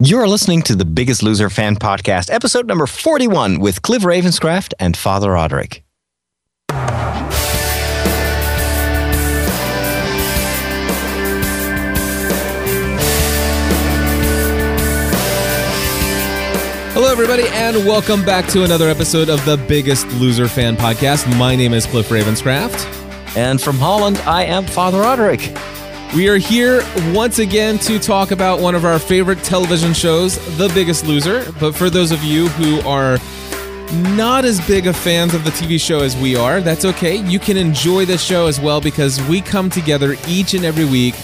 You're listening to the Biggest Loser Fan Podcast, episode number 41 with Cliff Ravenscraft and Father Roderick. Hello, everybody, and welcome back to another episode of the Biggest Loser Fan Podcast. My name is Cliff Ravenscraft. And from Holland, I am Father Roderick. We are here once again to talk about one of our favorite television shows, The Biggest Loser. But for those of you who are not as big of fans of the TV show as we are, that's okay. You can enjoy the show as well because we come together each and every week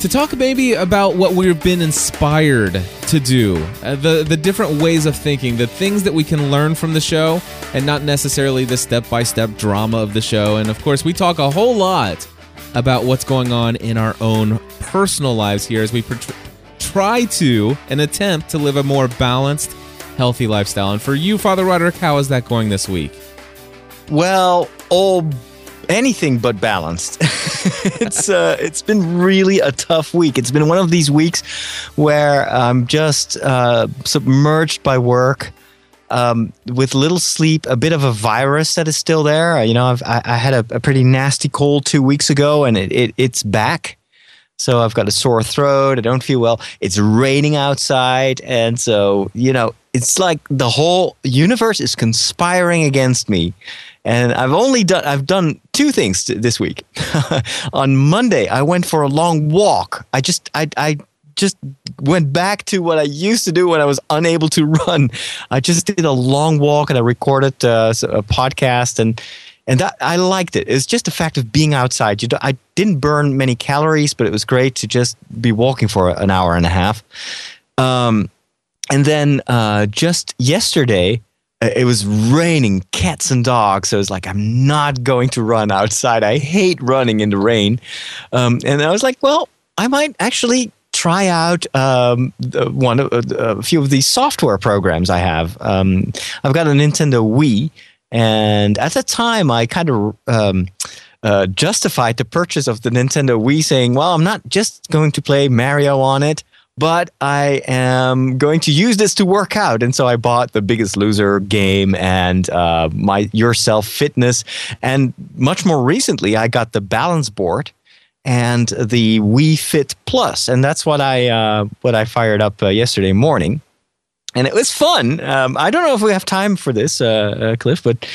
to talk maybe about what we've been inspired to do, uh, the the different ways of thinking, the things that we can learn from the show, and not necessarily the step by step drama of the show. And of course, we talk a whole lot about what's going on in our own personal lives here as we pr- try to and attempt to live a more balanced, healthy lifestyle. And for you, Father Roderick, how is that going this week? Well, all anything but balanced. it's uh, it's been really a tough week. It's been one of these weeks where I'm just uh, submerged by work. Um, with little sleep, a bit of a virus that is still there. You know, I've, I, I had a, a, pretty nasty cold two weeks ago, and it, it it's back. So I've got a sore throat. I don't feel well. It's raining outside, and so you know, it's like the whole universe is conspiring against me and I've only done I've done two things this week. On Monday, I went for a long walk. I just I I just went back to what I used to do when I was unable to run. I just did a long walk and I recorded uh, a podcast and and that I liked it. It's just the fact of being outside. You I didn't burn many calories, but it was great to just be walking for an hour and a half. Um, and then uh, just yesterday, it was raining cats and dogs. So I was like, I'm not going to run outside. I hate running in the rain. Um, and I was like, well, I might actually try out um, one of uh, a few of these software programs I have. Um, I've got a Nintendo Wii, and at the time, I kind of um, uh, justified the purchase of the Nintendo Wii, saying, "Well, I'm not just going to play Mario on it but I am going to use this to work out. And so I bought the Biggest Loser game and uh, my Yourself Fitness. And much more recently, I got the balance board and the Wii Fit Plus, and that's what I uh, what I fired up uh, yesterday morning. And it was fun. Um, I don't know if we have time for this, uh, uh, Cliff, but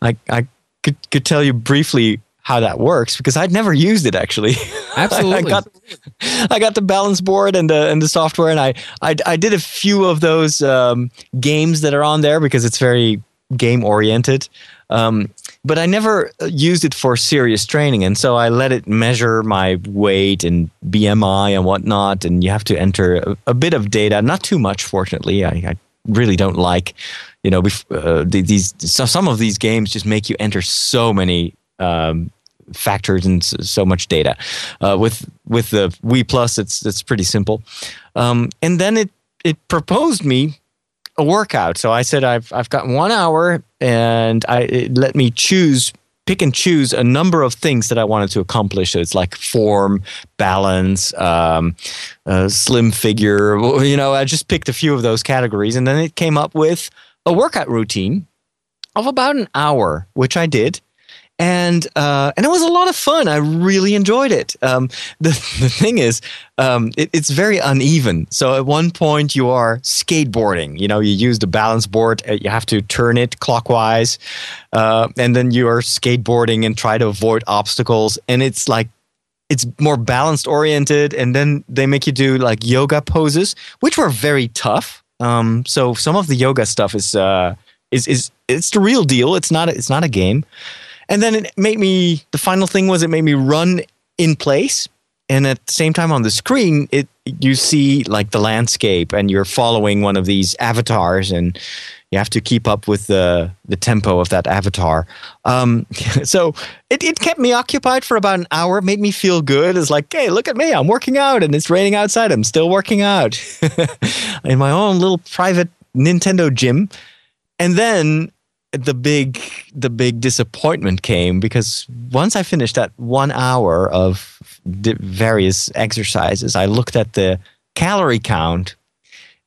I, I could, could tell you briefly how that works because I'd never used it actually. Absolutely. I, got I got the balance board and the and the software and I I, I did a few of those um, games that are on there because it's very game oriented. Um, but I never used it for serious training, and so I let it measure my weight and BMI and whatnot. And you have to enter a, a bit of data, not too much, fortunately. I, I really don't like, you know, uh, these some of these games just make you enter so many um, factors and so much data. Uh, with with the Wii Plus, it's it's pretty simple. Um, and then it it proposed me a workout. So I said I've I've got one hour, and I let me choose pick and choose a number of things that I wanted to accomplish. So it's like form, balance, um, slim figure. You know, I just picked a few of those categories, and then it came up with a workout routine of about an hour, which I did and uh, and it was a lot of fun. I really enjoyed it. Um, the the thing is, um, it, it's very uneven. So at one point you are skateboarding. You know, you use the balance board. Uh, you have to turn it clockwise, uh, and then you are skateboarding and try to avoid obstacles. And it's like it's more balanced oriented. And then they make you do like yoga poses, which were very tough. Um, so some of the yoga stuff is uh, is is it's the real deal. It's not it's not a game. And then it made me, the final thing was it made me run in place. And at the same time on the screen, it you see like the landscape and you're following one of these avatars and you have to keep up with the the tempo of that avatar. Um, so it, it kept me occupied for about an hour, made me feel good. It's like, hey, look at me, I'm working out and it's raining outside. I'm still working out in my own little private Nintendo gym. And then the big the big disappointment came because once I finished that one hour of various exercises, I looked at the calorie count,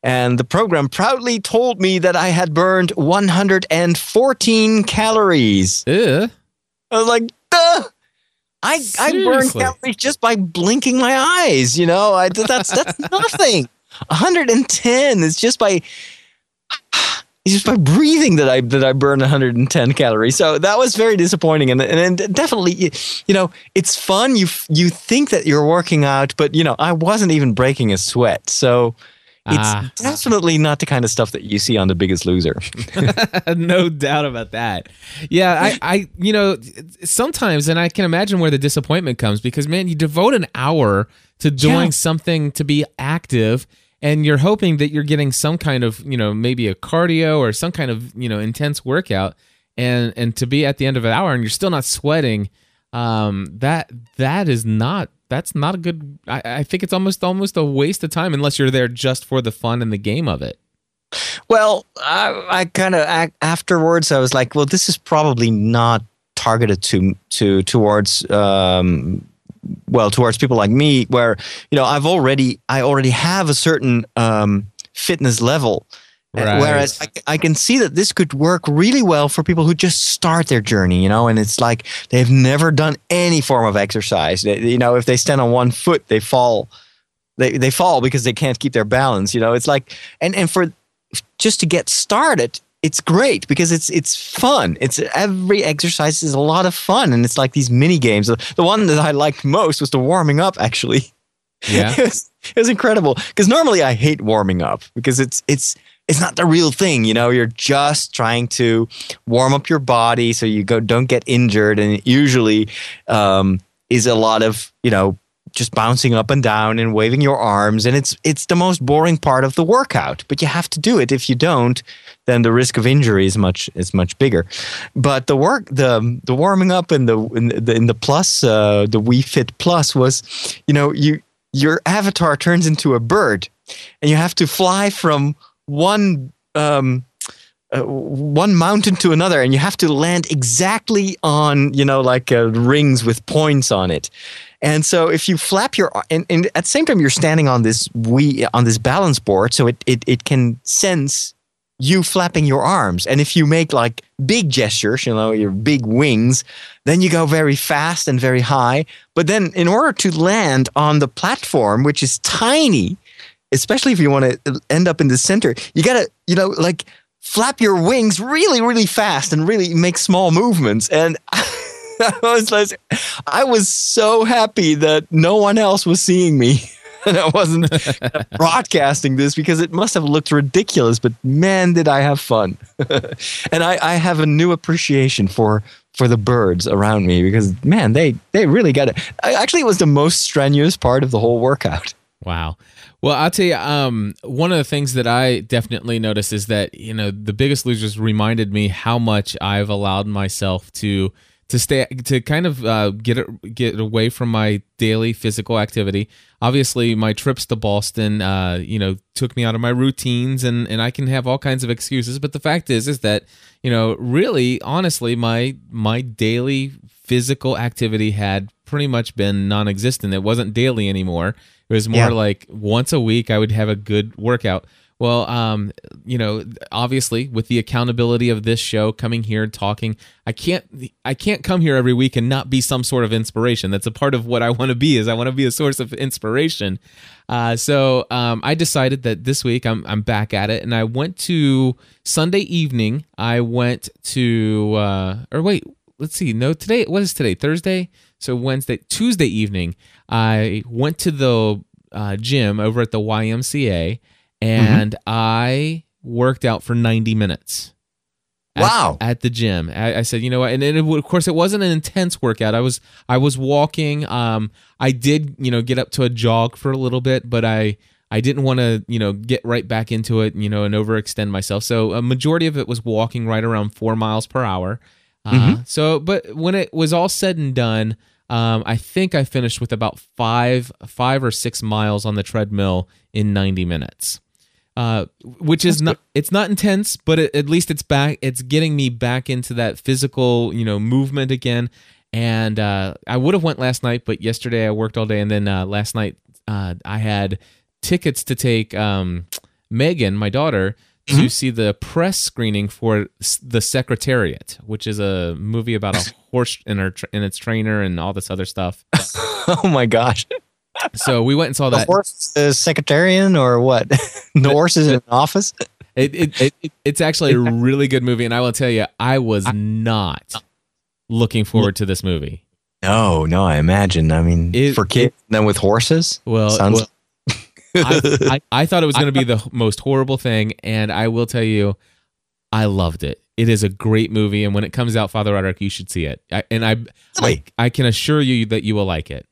and the program proudly told me that I had burned 114 calories. Ugh. I was like, Duh! I I burn calories just by blinking my eyes. You know, I, that's that's nothing. 110 is just by it's just by breathing that I that I burn 110 calories. So that was very disappointing, and and, and definitely, you, you know, it's fun. You you think that you're working out, but you know, I wasn't even breaking a sweat. So it's Ah. definitely not the kind of stuff that you see on The Biggest Loser. no doubt about that. Yeah, I, I, you know, sometimes, and I can imagine where the disappointment comes because, man, you devote an hour to doing Yeah. something to be active, and you're hoping that you're getting some kind of, you know, maybe a cardio or some kind of, you know, intense workout, and and to be at the end of an hour and you're still not sweating, um, that that is not. That's not a good. I, I think it's almost almost a waste of time unless you're there just for the fun and the game of it. Well, I, I kind of afterwards I was like, well, this is probably not targeted to to towards um, well towards people like me, where you know I've already I already have a certain um, fitness level. Uh, Right. Whereas I, I can see that this could work really well for people who just start their journey, you know, and it's like they've never done any form of exercise. They, you know, if they stand on one foot, they fall. They, they fall because they can't keep their balance. You know, it's like and and for just to get started, it's great because it's it's fun. It's every exercise is a lot of fun, and it's like these mini games. The, one that I liked most was the warming up. Actually, Yeah. it, was, it was incredible because normally I hate warming up because it's it's it's not the real thing. You know, you're just trying to warm up your body so you go don't get injured, and it usually um, is a lot of you know just bouncing up and down and waving your arms and it's it's the most boring part of the workout but you have to do it. If you don't then the risk of injury is much is much bigger. But the work the the warming up in the in the, in the plus uh, the Wii Fit Plus was you know you your avatar turns into a bird and you have to fly from one um uh, one mountain to another and you have to land exactly on you know like uh, rings with points on it and so if you flap your and, and at the same time you're standing on this we on this balance board so it, it it can sense you flapping your arms. And if you make like big gestures you know your big wings then you go very fast and very high. But then in order to land on the platform which is tiny especially if you want to end up in the center you gotta you know like flap your wings really really fast and really make small movements. And I was like, I was so happy that no one else was seeing me. And I wasn't broadcasting this because it must have looked ridiculous but man did I have fun. And I, I have a new appreciation for for the birds around me because man they they really got it. I, actually it was the most strenuous part of the whole workout. Wow. Well, I'll tell you, um, one of the things that I definitely noticed is that, you know, the biggest losers reminded me how much I've allowed myself to to stay to kind of uh, get it, get away from my daily physical activity. Obviously, my trips to Boston, uh, you know, took me out of my routines, and and I can have all kinds of excuses. But the fact is, is that you know, really, honestly, my my daily physical activity had pretty much been non-existent. It wasn't daily anymore. It was more Yeah. like once a week I would have a good workout. Well, um, you know, obviously with the accountability of this show coming here and talking, I can't I can't come here every week and not be some sort of inspiration. That's a part of what I want to be is I want to be a source of inspiration. Uh, so um, I decided that this week I'm I'm back at it, and I went to Sunday evening. I went to uh, or wait, let's see. No, today what is today? Thursday. So Wednesday, Tuesday evening, I went to the uh, gym over at the YMCA, and I worked out for 90 minutes. At, Wow. At the gym, I, I said, you know what, and then it, of course it wasn't an intense workout. I was I was walking. Um, I did you know get up to a jog for a little bit, but I I didn't want to you know get right back into it, you know, and overextend myself. So a majority of it was walking right around four miles per hour. Uh, So, but when it was all said and done, um, I think I finished with about five, five or six miles on the treadmill in 90 minutes. Uh, which is not it's not intense, but it, at least it's back. It's getting me back into that physical, you know, movement again. And uh, I would have went last night, but yesterday I worked all day, and then uh, last night uh, I had tickets to take um, Megan, my daughter, to Mm-hmm. see the press screening for The Secretariat, which is a movie about a horse and, her, and its trainer and all this other stuff. Oh my gosh. So we went and saw that. The horse is secretarian or what? the horse is in an office? It, it, it, it's actually a really good movie, and I will tell you, I was not looking forward to this movie. No, no, I imagine. I mean, It- for kids, then with horses? Well, Sounds- I, I, I thought it was going to be the most horrible thing, and I will tell you, I loved it. It is a great movie, and when it comes out, Father Roderick, you should see it. I, and I, I, I can assure you that you will like it.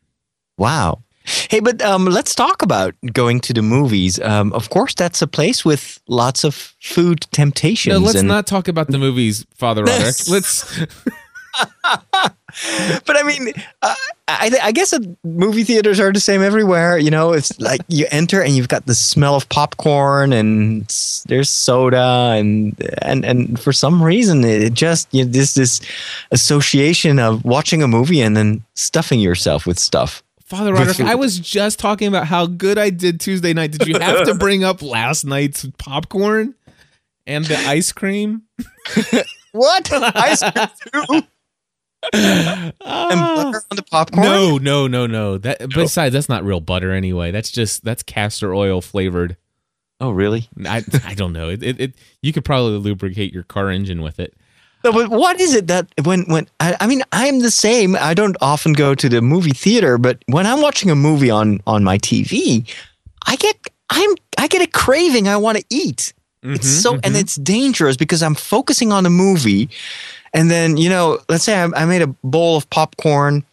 Wow. Hey, but um, let's talk about going to the movies. Um, of course, that's a place with lots of food temptations. No, let's and- not talk about the movies, Father Roderick. let's. but I mean, uh, I, I guess uh, movie theaters are the same everywhere. You know, it's like you enter and you've got the smell of popcorn and there's soda and and and for some reason it just you know, this this association of watching a movie and then stuffing yourself with stuff. Father Roderick, I was just talking about how good I did Tuesday night. Did you have to bring up last night's popcorn and the ice cream? What ice cream too? and Ah. butter on the popcorn? No, no, no, no. That besides, that's not real butter anyway. That's just that's castor oil flavored. Oh, really? I I don't know. It, it, it you could probably lubricate your car engine with it. No, but what is it that when when I, I mean I'm the same. I don't often go to the movie theater, but when I'm watching a movie on on my TV, I get I'm I get a craving. I want to eat. It's Mhm, so and mhm. it's dangerous because I'm focusing on the movie, and then you know, let's say I, I made a bowl of popcorn,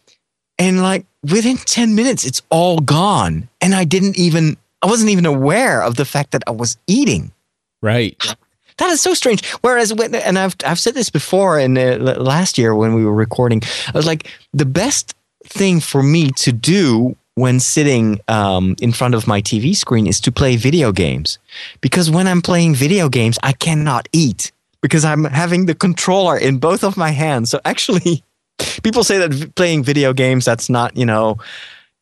and like within ten minutes, it's all gone, and I didn't even I wasn't even aware of the fact that I was eating. right. That is so strange. Whereas, when, and I've I've said this before, in uh, last year when we were recording, I was like, the best thing for me to do when sitting um, in front of my TV screen is to play video games, because when I'm playing video games, I cannot eat because I'm having the controller in both of my hands. So actually, people say that playing video games that's not you know,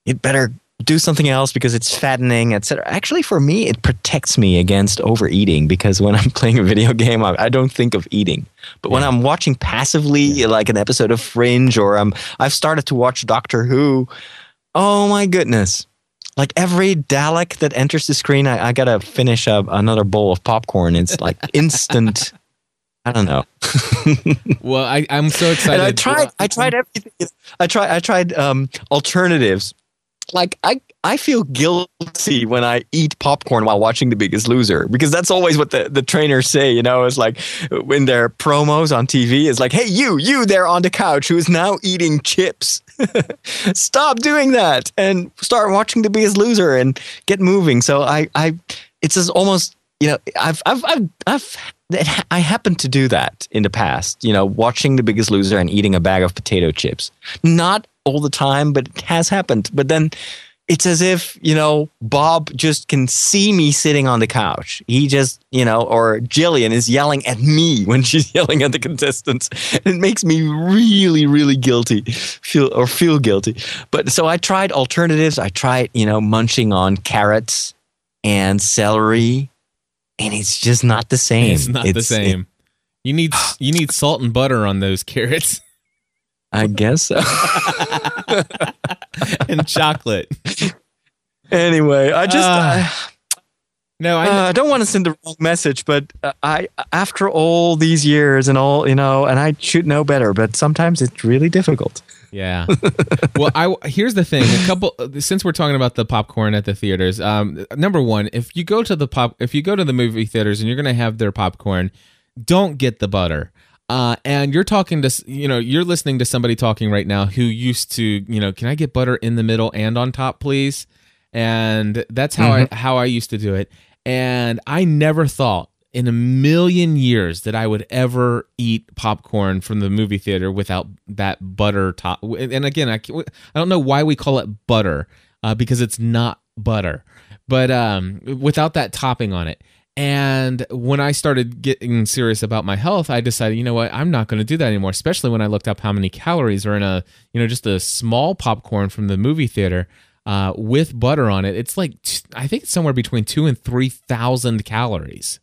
it better do something else because it's fattening, etc. Actually, for me, it protects me against overeating because when I'm playing a video game, I, I don't think of eating. But when I'm watching passively, like an episode of Fringe, or I'm I've started to watch Doctor Who. Oh my goodness! Like every Dalek that enters the screen, I, I gotta finish up another bowl of popcorn. It's like instant. I don't know. Well, I I'm so excited. And I tried. I tried everything. I tried. I tried um, alternatives. Like I, I feel guilty when I eat popcorn while watching The Biggest Loser because that's always what the, the trainers say. You know, it's like when their promos on TV is like, "Hey, you, you there on the couch who is now eating chips, stop doing that and start watching The Biggest Loser and get moving." So I, I, it's just almost you know, I've, I've, I've, I've, I happened to do that in the past, you know, watching The Biggest Loser and eating a bag of potato chips. Not all the time, but it has happened. But then it's as if, you know, Bob just can see me sitting on the couch. He just, you know, or Jillian is yelling at me when she's yelling at the contestants. It makes me really, really guilty, feel or feel guilty. But so I tried alternatives. I tried, you know, munching on carrots and celery and it's just not the same. It's not the same. it- you need you need salt and butter on those carrots I guess so. and chocolate. anyway, I just No, I, I uh, I don't want to send the wrong message, but uh, I after all these years and all you know, and I should know better, but sometimes it's really difficult. Yeah. well, I here's the thing. A couple since we're talking about the popcorn at the theaters. Um, number one, if you go to the pop, if you go to the movie theaters and you're gonna have their popcorn, don't get the butter. Uh, and you're talking to you know you're listening to somebody talking right now who used to you know can I get butter in the middle and on top please? And that's how I how I used to do it. And I never thought in a million years that I would ever eat popcorn from the movie theater without that butter top. And again, I, I don't know why we call it butter uh, because it's not butter, but um, without that topping on it. And when I started getting serious about my health, I decided, you know what, I'm not going to do that anymore. Especially when I looked up how many calories are in a, you know, just a small popcorn from the movie theater. uh, with butter on it, it's like I think it's somewhere between two and three thousand calories.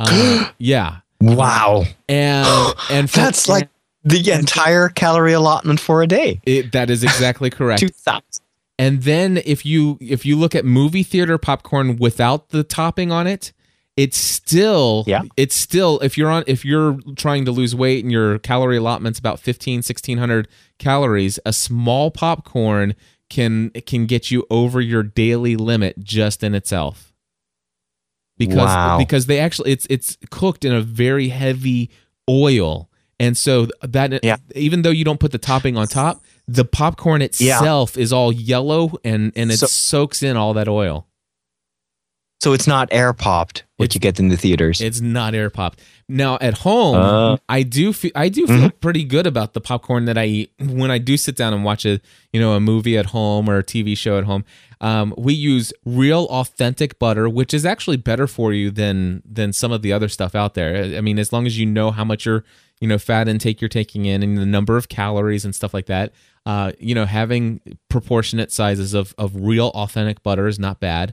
Uh, yeah, Wow. and and for- That's like the entire calorie allotment for a day. it, that is exactly correct. Two 2000. And then if you if you look at movie theater popcorn without the topping on it, it's still Yeah. it's still if you're on if you're trying to lose weight and your calorie allotment's about 15 1600 calories, a small popcorn can can get you over your daily limit just in itself. Because Wow. because they actually it's it's cooked in a very heavy oil. And so that Yeah. even though you don't put the topping on top, the popcorn itself is all yellow and and it So- soaks in all that oil. So it's not air popped, what you get in the theaters. It's not air popped. Now at home, Uh. I do feel I do feel pretty good about the popcorn that I eat when I do sit down and watch a you know a movie at home or a TV show at home. Um, we use real authentic butter, which is actually better for you than than some of the other stuff out there. I mean, as long as you know how much your you know fat intake you're taking in and the number of calories and stuff like that. Uh, you know, having proportionate sizes of of real authentic butter is not bad.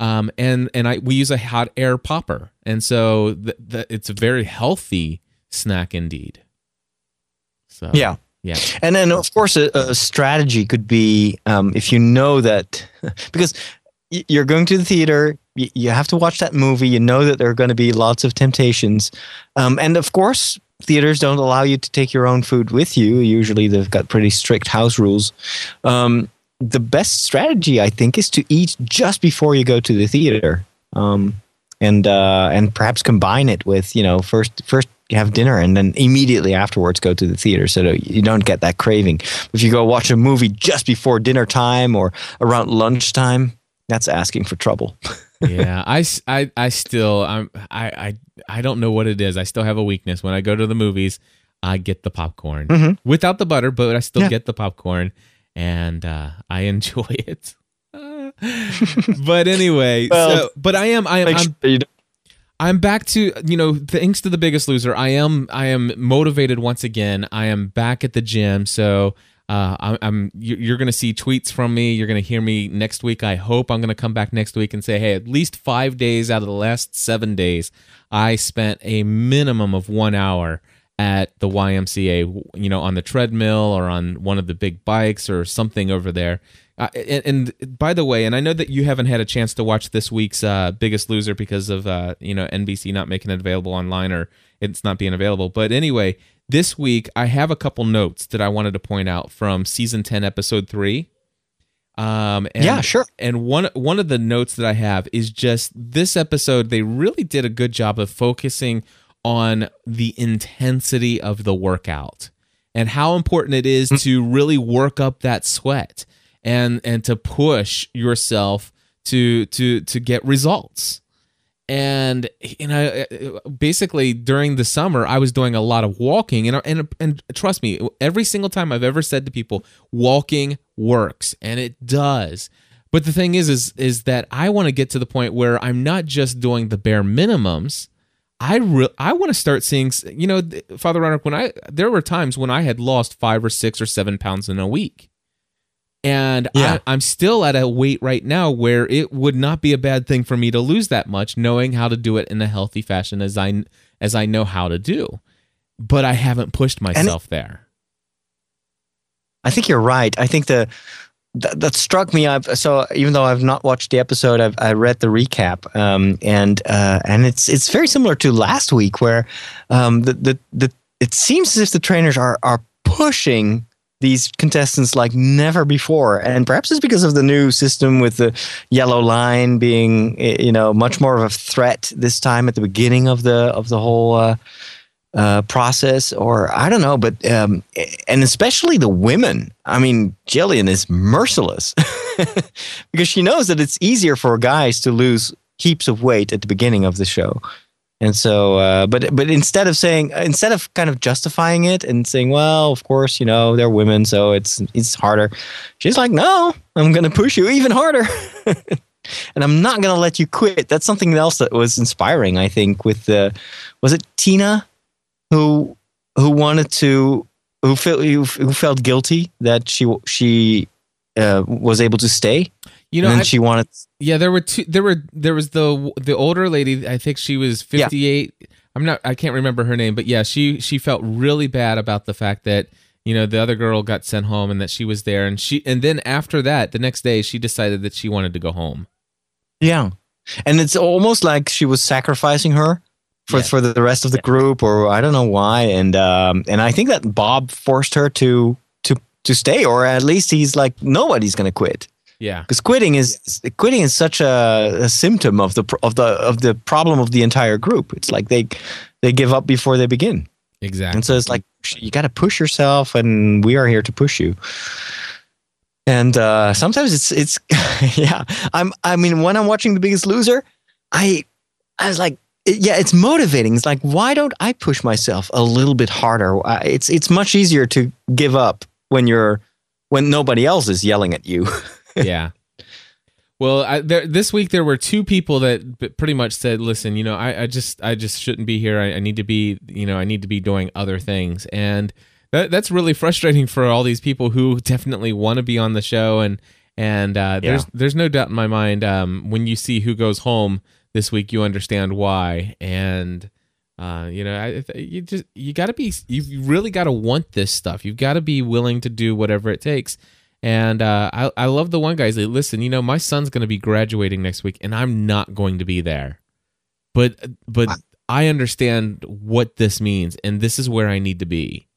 Um, and and I we use a hot air popper, and so th- th- it's a very healthy snack indeed. So yeah. yeah, And then, of course, a, a strategy could be um, if you know that, because you're going to the theater, you have to watch that movie, you know that there are going to be lots of temptations. Um, and of course, theaters don't allow you to take your own food with you. Usually, they've got pretty strict house rules. Um, the best strategy, I think, is to eat just before you go to the theater. Um, and uh, and perhaps combine it with you know first first have dinner and then immediately afterwards go to the theater so that you don't get that craving. If you go watch a movie just before dinner time or around lunchtime, that's asking for trouble. yeah. I still I'm I, I I don't know what it is. I still have a weakness when I go to the movies. I get the popcorn Mhm. without the butter, but I still Yeah. get the popcorn, and uh, I enjoy it. But anyway, Well, so but I am I am I'm I'm back to you know thanks to the Biggest Loser. I am I am motivated once again. I am back at the gym, so uh, I'm, I'm you're going to see tweets from me. You're going to hear me next week. I hope I'm going to come back next week and say, hey, at least five days out of the last seven days, I spent a minimum of one hour at the YMCA. You know, on the treadmill or on one of the big bikes or something over there. Uh, and, and by the way, and I know that you haven't had a chance to watch this week's uh, Biggest Loser because of uh, you know NBC not making it available online or it's not being available. But anyway, this week I have a couple notes that I wanted to point out from season ten, episode three. Um, and, Yeah, sure. And one one of the notes that I have is just this episode. They really did a good job of focusing on the intensity of the workout and how important it is to really work up that sweat and and to push yourself to to to get results. And you know uh, uh, basically during the summer i was doing a lot of walking and and and trust me every single time i've ever said to people walking works and it does. But the thing is is is that i want to get to the point where i'm not just doing the bare minimums I re- I want to start seeing, you know, Father Roderick. When I there were times when I had lost five or six or seven pounds in a week, and Yeah. I, I'm still at a weight right now where it would not be a bad thing for me to lose that much, knowing how to do it in a healthy fashion as I as I know how to do. But I haven't pushed myself there. I think you're right. I think the that, that struck me. I've, so even though I've not watched the episode, I've I read the recap, um, and uh, and it's it's very similar to last week, where um, the, the the it seems as if the trainers are are pushing these contestants like never before, and perhaps it's because of the new system with the yellow line being you know much more of a threat this time at the beginning of the of the whole. Uh, uh, process, or I don't know, but um, and especially the women. I mean, Jillian is merciless because she knows that it's easier for guys to lose heaps of weight at the beginning of the show, and so, uh, but but instead of saying, instead of kind of justifying it and saying, well, of course, you know, they're women, so it's it's harder. She's like, no, I'm going to push you even harder. And I'm not going to let you quit. That's something else that was inspiring, I think, with the, was it Tina who who wanted to who felt who, who felt guilty that she she uh, was able to stay. You know, I- she wanted. Yeah, there were two. There were there was the the older lady. I think she was Yeah. fifty eight. I'm not. I can't remember her name, but yeah, she she felt really bad about the fact that you know the other girl got sent home and that she was there, and she and then after that, the next day, she decided that she wanted to go home. Yeah, and it's almost like she was sacrificing her for Yeah. for the rest of the group, or I don't know why. And um, and I think that Bob forced her to to to stay, or at least he's like nobody's gonna quit Yeah, because quitting is quitting is such a, a symptom of the of the of the problem of the entire group. It's like they they give up before they begin. exactly. And so it's like you got to push yourself, and we are here to push you. And uh, sometimes it's it's yeah. I'm I mean when I'm watching The Biggest Loser, I I was like it- yeah, it's motivating. It's like why don't I push myself a little bit harder? It's it's much easier to give up when you're when nobody else is yelling at you. yeah. Well, I, there, this week there were two people that pretty much said, "Listen, you know, I, I just, I just shouldn't be here. I, I need to be, you know, I need to be doing other things." And that, that's really frustrating for all these people who definitely want to be on the show. And and uh, there's, there's no doubt in my mind um, when you see who goes home this week, you understand why. And uh, you know, I, you just, you got to be, you really got to want this stuff. You've got to be willing to do whatever it takes. And uh, I, I love the one guy. He's like, listen, you know, my son's going to be graduating next week, and I'm not going to be there. But but I understand what this means, and this is where I need to be.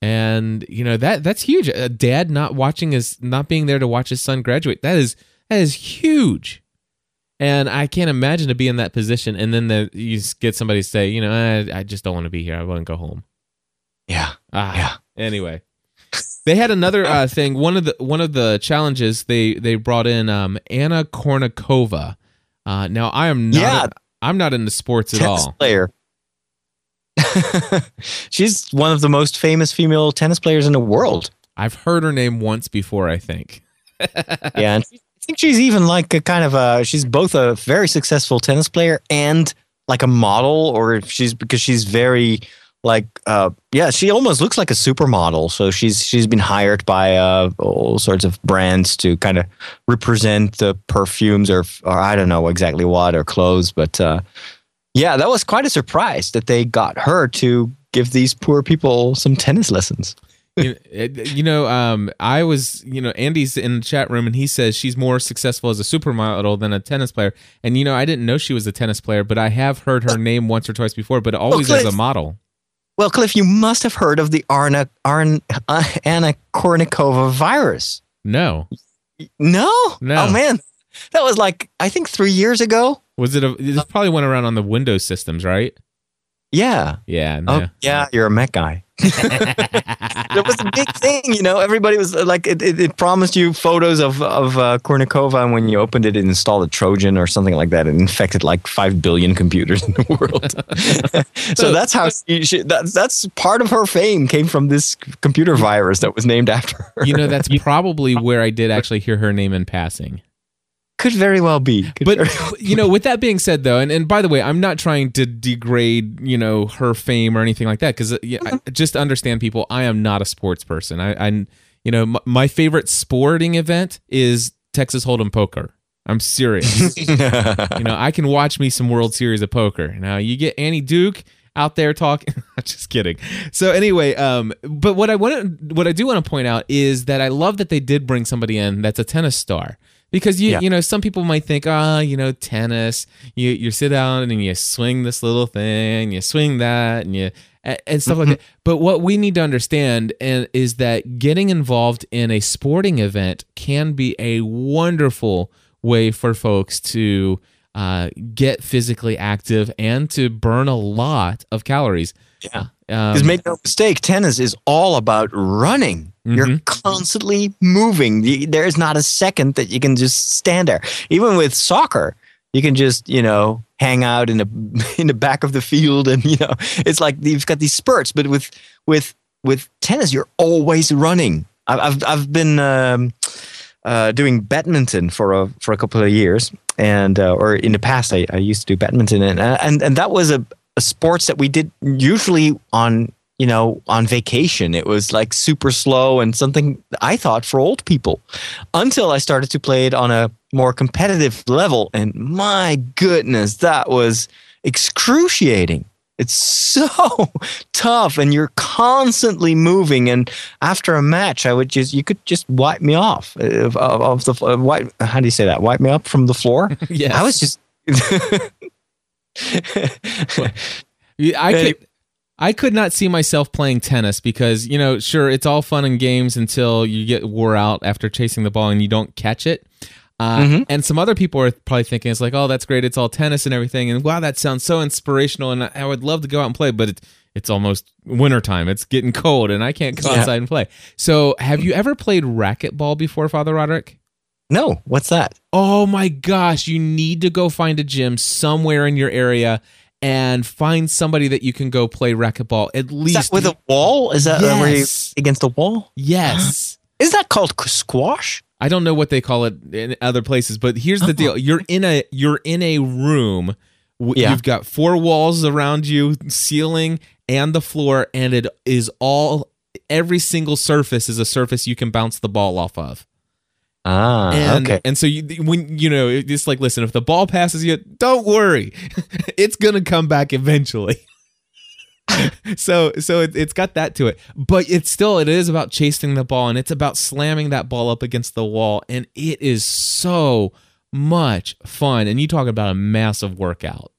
And you know that that's huge. A dad not watching his, not being there to watch his son graduate. That is that is huge. And I can't imagine to be in that position, and then the, you get somebody to say, you know, I, I just don't want to be here. I want to go home. yeah. Ah, Yeah. Anyway, they had another uh, thing. One of the one of the challenges they they brought in um, Anna Kournikova. Uh, now I am not. Yeah. I'm not into sports at all. player. She's one of the most famous female tennis players in the world. I've heard her name once before. I think. yeah, and think she's even like a kind of a she's both a very successful tennis player and like a model, or if she's because she's very like uh yeah she almost looks like a supermodel. So she's she's been hired by uh all sorts of brands to kind of represent the perfumes or or i don't know exactly what or clothes. But uh yeah that was quite a surprise that they got her to give these poor people some tennis lessons you, you know, um, I was, you know, Andy's in the chat room and he says she's more successful as a supermodel than a tennis player. And you know, I didn't know she was a tennis player, but I have heard her name once or twice before, but always as a model. Well, Cliff, you must have heard of the Arna, Arn, uh, Anna Kournikova virus. No, No? No. Oh, man. That was like, I think three years ago. was it? A, it probably went around on the Windows systems, right? Yeah. Yeah. Oh, no. yeah, you're a Mac guy. It was a big thing, you know. Everybody was uh, like, it, it, it promised you photos of of uh, Kournikova, and when you opened it, it installed a Trojan or something like that. It infected like five billion computers in the world. so that's how she, she, that's that's part of her fame came from this computer virus that was named after her. you know, that's probably where I did actually hear her name in passing. Could very well be. Could But well you know, with that being said, though, and, and by the way, I'm not trying to degrade you know her fame or anything like that because yeah, I, just to understand people, I am not a sports person. I, I you know, my, my favorite sporting event is Texas Hold'em poker. I'm serious. you know, I can watch me some World Series of poker. Now you get Annie Duke out there talking. just kidding. So anyway, um, but what I want, what I do want to point out is that I love that they did bring somebody in that's a tennis star. Because you Yeah. you know some people might think ah you know tennis you you sit down and you swing this little thing you swing that and you and stuff like that but what we need to understand and is that getting involved in a sporting event can be a wonderful way for folks to uh, get physically active and to burn a lot of calories. Yeah. Um, Because make no mistake, tennis is all about running. You're Mhm. constantly moving. There is not a second that you can just stand there. Even with soccer, you can just you know hang out in the in the back of the field, and you know it's like you've got these spurts. But with with with tennis, you're always running. I've I've, I've been. Um, uh, doing badminton for a for a couple of years, and uh, or in the past, I, I used to do badminton, and and and that was a sports that we did usually on you know, on vacation. It was like super slow and something I thought for old people until I started to play it on a more competitive level. And my goodness, that was excruciating. It's so tough, and you're constantly moving. And after a match, I would just you could just wipe me off of, of, of the uh, wipe. How do you say that? Wipe me up from the floor. yeah. I was just. I could. I could not see myself playing tennis because, you know, sure, it's all fun and games until you get wore out after chasing the ball and you don't catch it. Uh, mm-hmm. And some other people are probably thinking it's like, oh, that's great. It's all tennis and everything. And wow, that sounds so inspirational. And I would love to go out and play, but it, it's almost wintertime. It's getting cold and I can't go yeah. outside and play. So, have you ever played racquetball before, Father Roderick? No. What's that? Oh my gosh. You need to go find a gym somewhere in your area and find somebody that you can go play racquetball at least with a wall. Is that yes. against a wall? Yes. Is that called squash? I don't know what they call it in other places, but here's the oh. deal: you're in a you're in a room. Yeah. You've got four walls around you, ceiling and the floor, and it is all every single surface is a surface you can bounce the ball off of. Ah, and, okay. And so you, when you know, it's like, listen, if the ball passes you, don't worry, it's gonna come back eventually. so so it, has got that to it but it's still it is about chasing the ball and it's about slamming that ball up against the wall and it is so much fun and you talk about a massive workout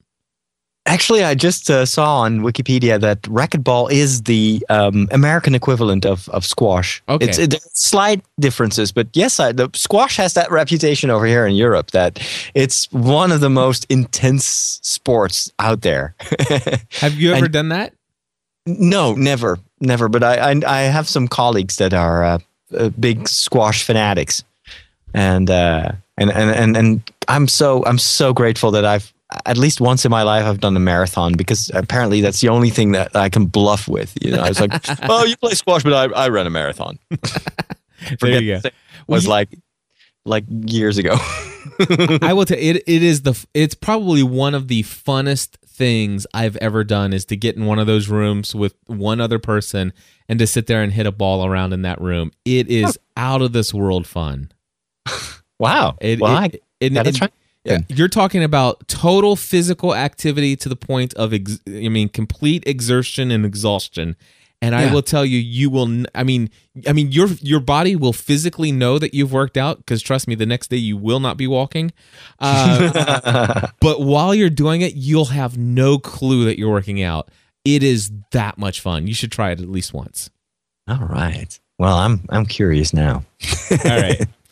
Actually, I just uh, saw on Wikipedia that racquetball is the um, American equivalent of, of squash. Okay. It's it, slight differences, but yes, I, the squash has that reputation over here in Europe that it's one of the most intense sports out there. Have you ever and, done that? No, never, never. But I I, I have some colleagues that are uh, uh, big squash fanatics, and uh, and and and and I'm so I'm so grateful that I've at least once in my life I've done a marathon because apparently that's the only thing that I can bluff with. You know, I was like, "Oh, you play squash, but I, I run a marathon." there you go. Was like like years ago. I will tell you, it. It is the. It's probably one of the funnest things I've ever done is to get in one of those rooms with one other person and to sit there and hit a ball around in that room. It is out of this world fun. Wow. It, well, it, it, it, try. Yeah. You're talking about total physical activity to the point of, ex- I mean, complete exertion and exhaustion. And I will tell you, you will. I mean, I mean, your your body will physically know that you've worked out because trust me, the next day you will not be walking. Uh, but while you're doing it, you'll have no clue that you're working out. It is that much fun. You should try it at least once. All right. Well, I'm I'm curious now. All right.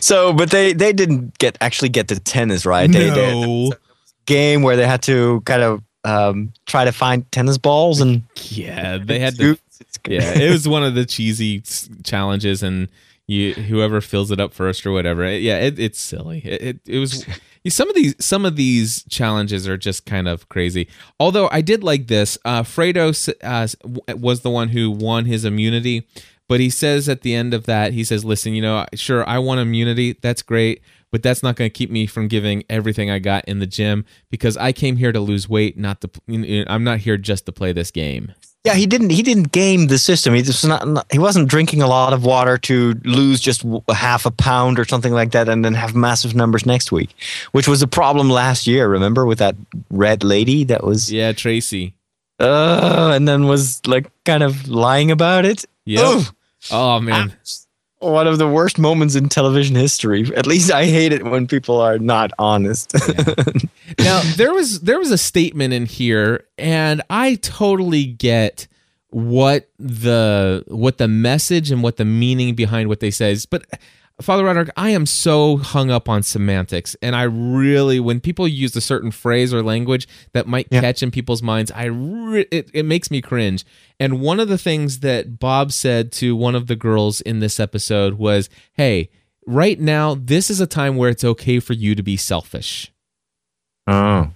so, but they they didn't get actually get to tennis right. They no. did game where they had to kind of um, try to find tennis balls and yeah, they had to. yeah, it was one of the cheesy challenges, and you whoever fills it up first or whatever. Yeah, it, it's silly. It, it, it was some of these some of these challenges are just kind of crazy. Although I did like this. Uh, Fredo uh, was the one who won his immunity, but he says at the end of that, he says, "Listen, you know, sure, I want immunity. That's great, but that's not going to keep me from giving everything I got in the gym because I came here to lose weight, not to. You know, I'm not here just to play this game." Yeah, he didn't. He didn't game the system. He just not. He wasn't drinking a lot of water to lose just half a pound or something like that, and then have massive numbers next week, which was a problem last year. Remember with that red lady that was. Yeah, Tracy. Uh, and then was like kind of lying about it. Yeah. Oh man. One of the worst moments in television history. At least I hate it when people are not honest. yeah. Now there was there was a statement in here, and I totally get what the what the message and what the meaning behind what they says, but Father Roderick, I am so hung up on semantics, and I really, when people use a certain phrase or language that might yeah. catch in people's minds, I re- it, it makes me cringe. And one of the things that Bob said to one of the girls in this episode was, "Hey, right now, this is a time where it's okay for you to be selfish." Oh,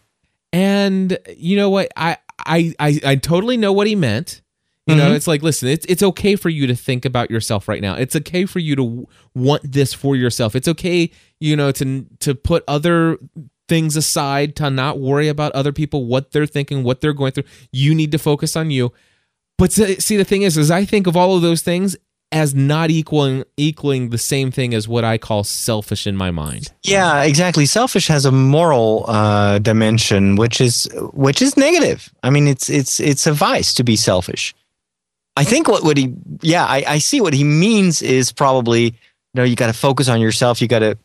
and you know what? I I I, I totally know what he meant you know, mm-hmm. it's like, listen, it's it's okay for you to think about yourself right now. It's okay for you to want this for yourself. It's okay, you know, to to put other things aside, to not worry about other people, what they're thinking, what they're going through. You need to focus on you. But see, see, the thing is, is I think of all of those things as not equaling equaling the same thing as what I call selfish in my mind. Yeah, exactly. Selfish has a moral uh, dimension, which is which is negative. I mean, it's it's it's a vice to be selfish. I think what what he yeah I, I see what he means is probably you know you got to focus on yourself. You got to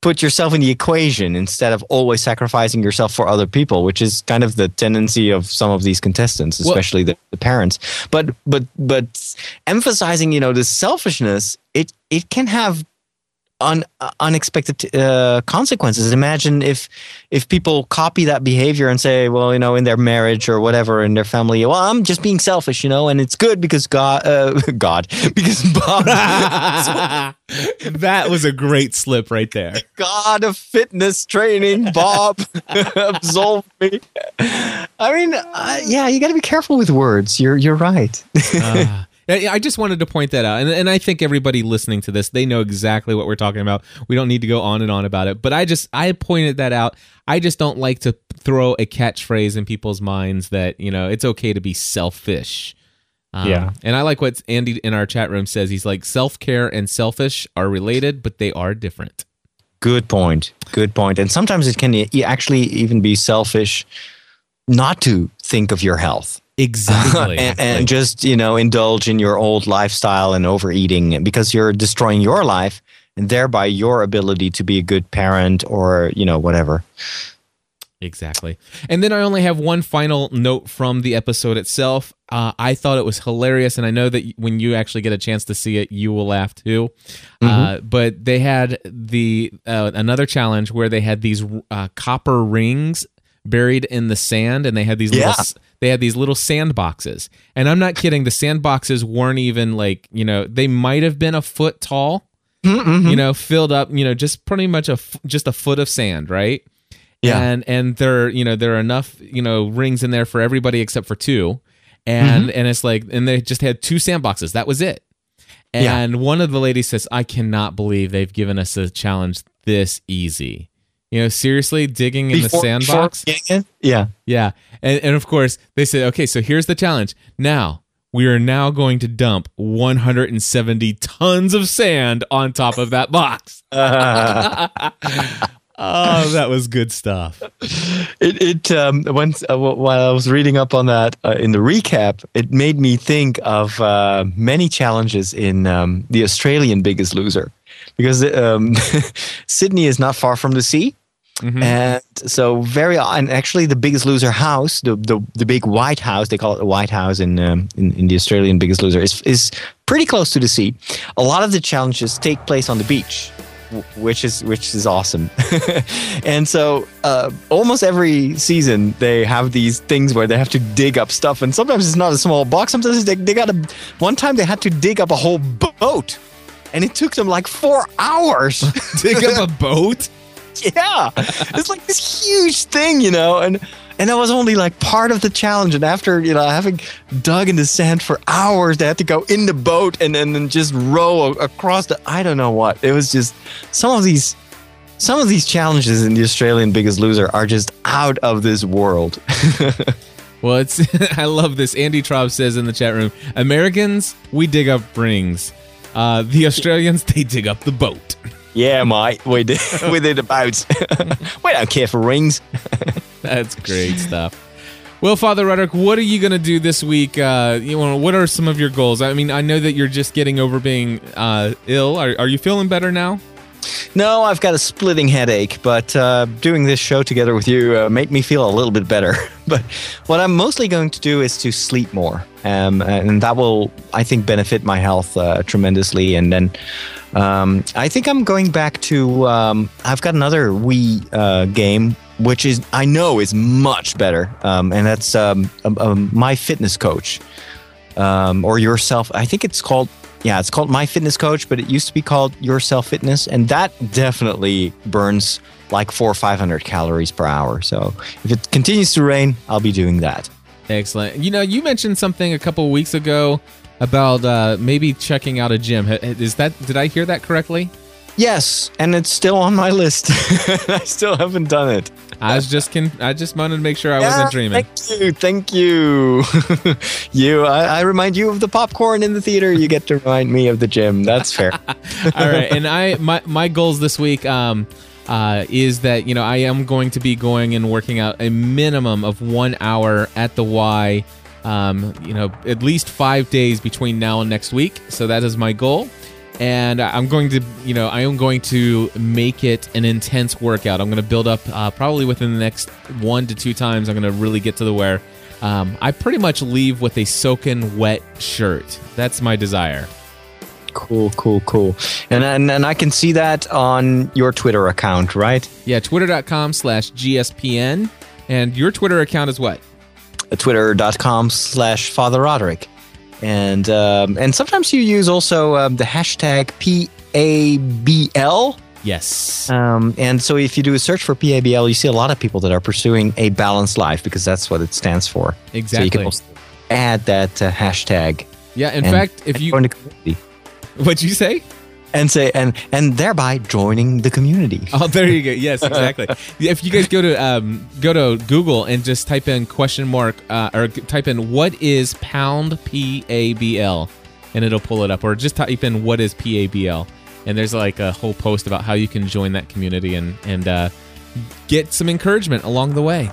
put yourself in the equation instead of always sacrificing yourself for other people, which is kind of the tendency of some of these contestants, especially well, the, the, parents. But but but emphasizing, you know, the selfishness, it it can have un, unexpected uh, consequences. Imagine if if people copy that behavior and say, well, you know, in their marriage or whatever in their family, well, I'm just being selfish, you know, and it's good because God, uh, God, because Bob. that was a great slip right there. God of fitness training, Bob, absolve me. I mean, uh, yeah, you got to be careful with words. You're you're right. Uh, I just wanted to point that out, and, and I think everybody listening to this they know exactly what we're talking about. We don't need to go on and on about it, but I just I pointed that out. I just don't like to throw a catchphrase in people's minds that you know it's okay to be selfish. Um, yeah, and I like what Andy in our chat room says. He's like self care and selfish are related, but they are different. Good point. Good point. And sometimes it can actually even be selfish not to think of your health Exactly. and, and, just, you know, indulge in your old lifestyle and overeating because you're destroying your life and thereby your ability to be a good parent or, you know, whatever. Exactly. And then I only have one final note from the episode itself. Uh, I thought it was hilarious, and I know that when you actually get a chance to see it, you will laugh too. Mm-hmm. Uh, but they had the uh, another challenge where they had these uh, copper rings buried in the sand, and they had these yeah. little they had these little sandboxes. And I'm not kidding, the sandboxes weren't even like, you know, they might have been a foot tall, mm-hmm. you know, filled up, you know, just pretty much a just a foot of sand, right? Yeah. And and there, you know, there are enough, you know, rings in there for everybody except for two. And mm-hmm. and it's like and they just had two sandboxes. That was it. And yeah. one of the ladies says, I cannot believe they've given us a challenge this easy. You know, seriously, digging in before, the sandbox. Yeah. Yeah. And, and of course, they said, okay, so here's the challenge. Now, we are now going to dump 170 tons of sand on top of that box. oh, that was good stuff. It, it um, once uh, while I was reading up on that uh, in the recap, it made me think of uh, many challenges in um, the Australian Biggest Loser because um, Sydney is not far from the sea. Mm-hmm. And so very and actually the biggest loser house, the, the the big white house, they call it the White House in um, in, in the Australian biggest loser, is is pretty close to the sea. A lot of the challenges take place on the beach, which is which is awesome. and so uh, almost every season they have these things where they have to dig up stuff, and sometimes it's not a small box. Sometimes they they got a one time they had to dig up a whole boat and it took them like four hours. To dig up a boat? yeah, it's like this huge thing, you know, and and that was only like part of the challenge. And after you know having dug in the sand for hours, they had to go in the boat and and then just row across the I don't know what. It was just some of these some of these challenges in the Australian Biggest Loser are just out of this world. well, it's I love this. Andy Traub says in the chat room, Americans we dig up rings. Uh, the Australians they dig up the boat. Yeah, mate, we did. we did about. we don't care for rings. That's great stuff. Well, Father Roderick, what are you going to do this week? Uh, you know, what are some of your goals? I mean, I know that you're just getting over being uh, ill. Are, are you feeling better now? No, I've got a splitting headache, but uh, doing this show together with you uh, made me feel a little bit better. but what I'm mostly going to do is to sleep more, um, and that will, I think, benefit my health uh, tremendously. And then um, I think I'm going back to. Um, I've got another Wii uh, game, which is I know is much better, um, and that's um, My Fitness Coach um, or Yourself. I think it's called. Yeah, it's called My Fitness Coach, but it used to be called Yourself Fitness, and that definitely burns like four or five hundred calories per hour. So if it continues to rain, I'll be doing that. Excellent. You know, you mentioned something a couple weeks ago about uh, maybe checking out a gym. Is that did I hear that correctly? Yes, and it's still on my list. I still haven't done it. I was just can I just wanted to make sure I wasn't dreaming. Thank you, thank you. you, I, I remind you of the popcorn in the theater. You get to remind me of the gym. That's fair. All right, and I my my goals this week um uh, is that you know I am going to be going and working out a minimum of one hour at the Y. Um, you know, at least five days between now and next week. So that is my goal and I'm going to, you know, I am going to make it an intense workout. I'm going to build up uh, probably within the next one to two times. I'm going to really get to the where um, I pretty much leave with a soaking wet shirt. That's my desire. Cool, cool, cool. And, and and I can see that on your Twitter account, right? Yeah, twitter.com slash GSPN. And your Twitter account is what? Twitter.com slash Father Roderick and um, and sometimes you use also um, the hashtag PABL. Yes. Um, and so if you do a search for PABL, you see a lot of people that are pursuing a balanced life because that's what it stands for. Exactly. So you can also add that uh, hashtag. Yeah. In fact, if you. What'd you say? And say and and thereby joining the community. Oh, there you go. Yes, exactly. if you guys go to um, go to Google and just type in question mark uh, or type in what is pound p a b l, and it'll pull it up, or just type in what is p a b l, and there's like a whole post about how you can join that community and and uh, get some encouragement along the way.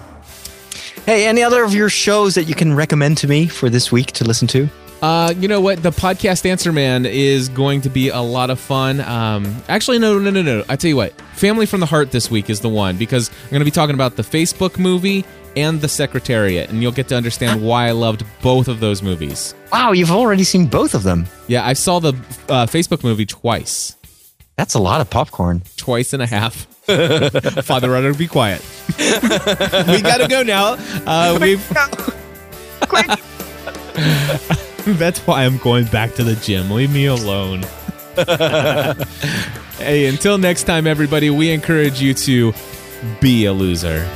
Hey, any other of your shows that you can recommend to me for this week to listen to? Uh, you know what? The podcast Answer Man is going to be a lot of fun. Um, actually, no, no, no, no. I tell you what, Family from the Heart this week is the one because I'm going to be talking about the Facebook movie and the Secretariat, and you'll get to understand why I loved both of those movies. Wow, you've already seen both of them. Yeah, I saw the uh, Facebook movie twice. That's a lot of popcorn. Twice and a half. Father Runner, be quiet. we gotta go now. Uh, we've. Quick. That's why I'm going back to the gym. Leave me alone. hey, until next time, everybody, we encourage you to be a loser.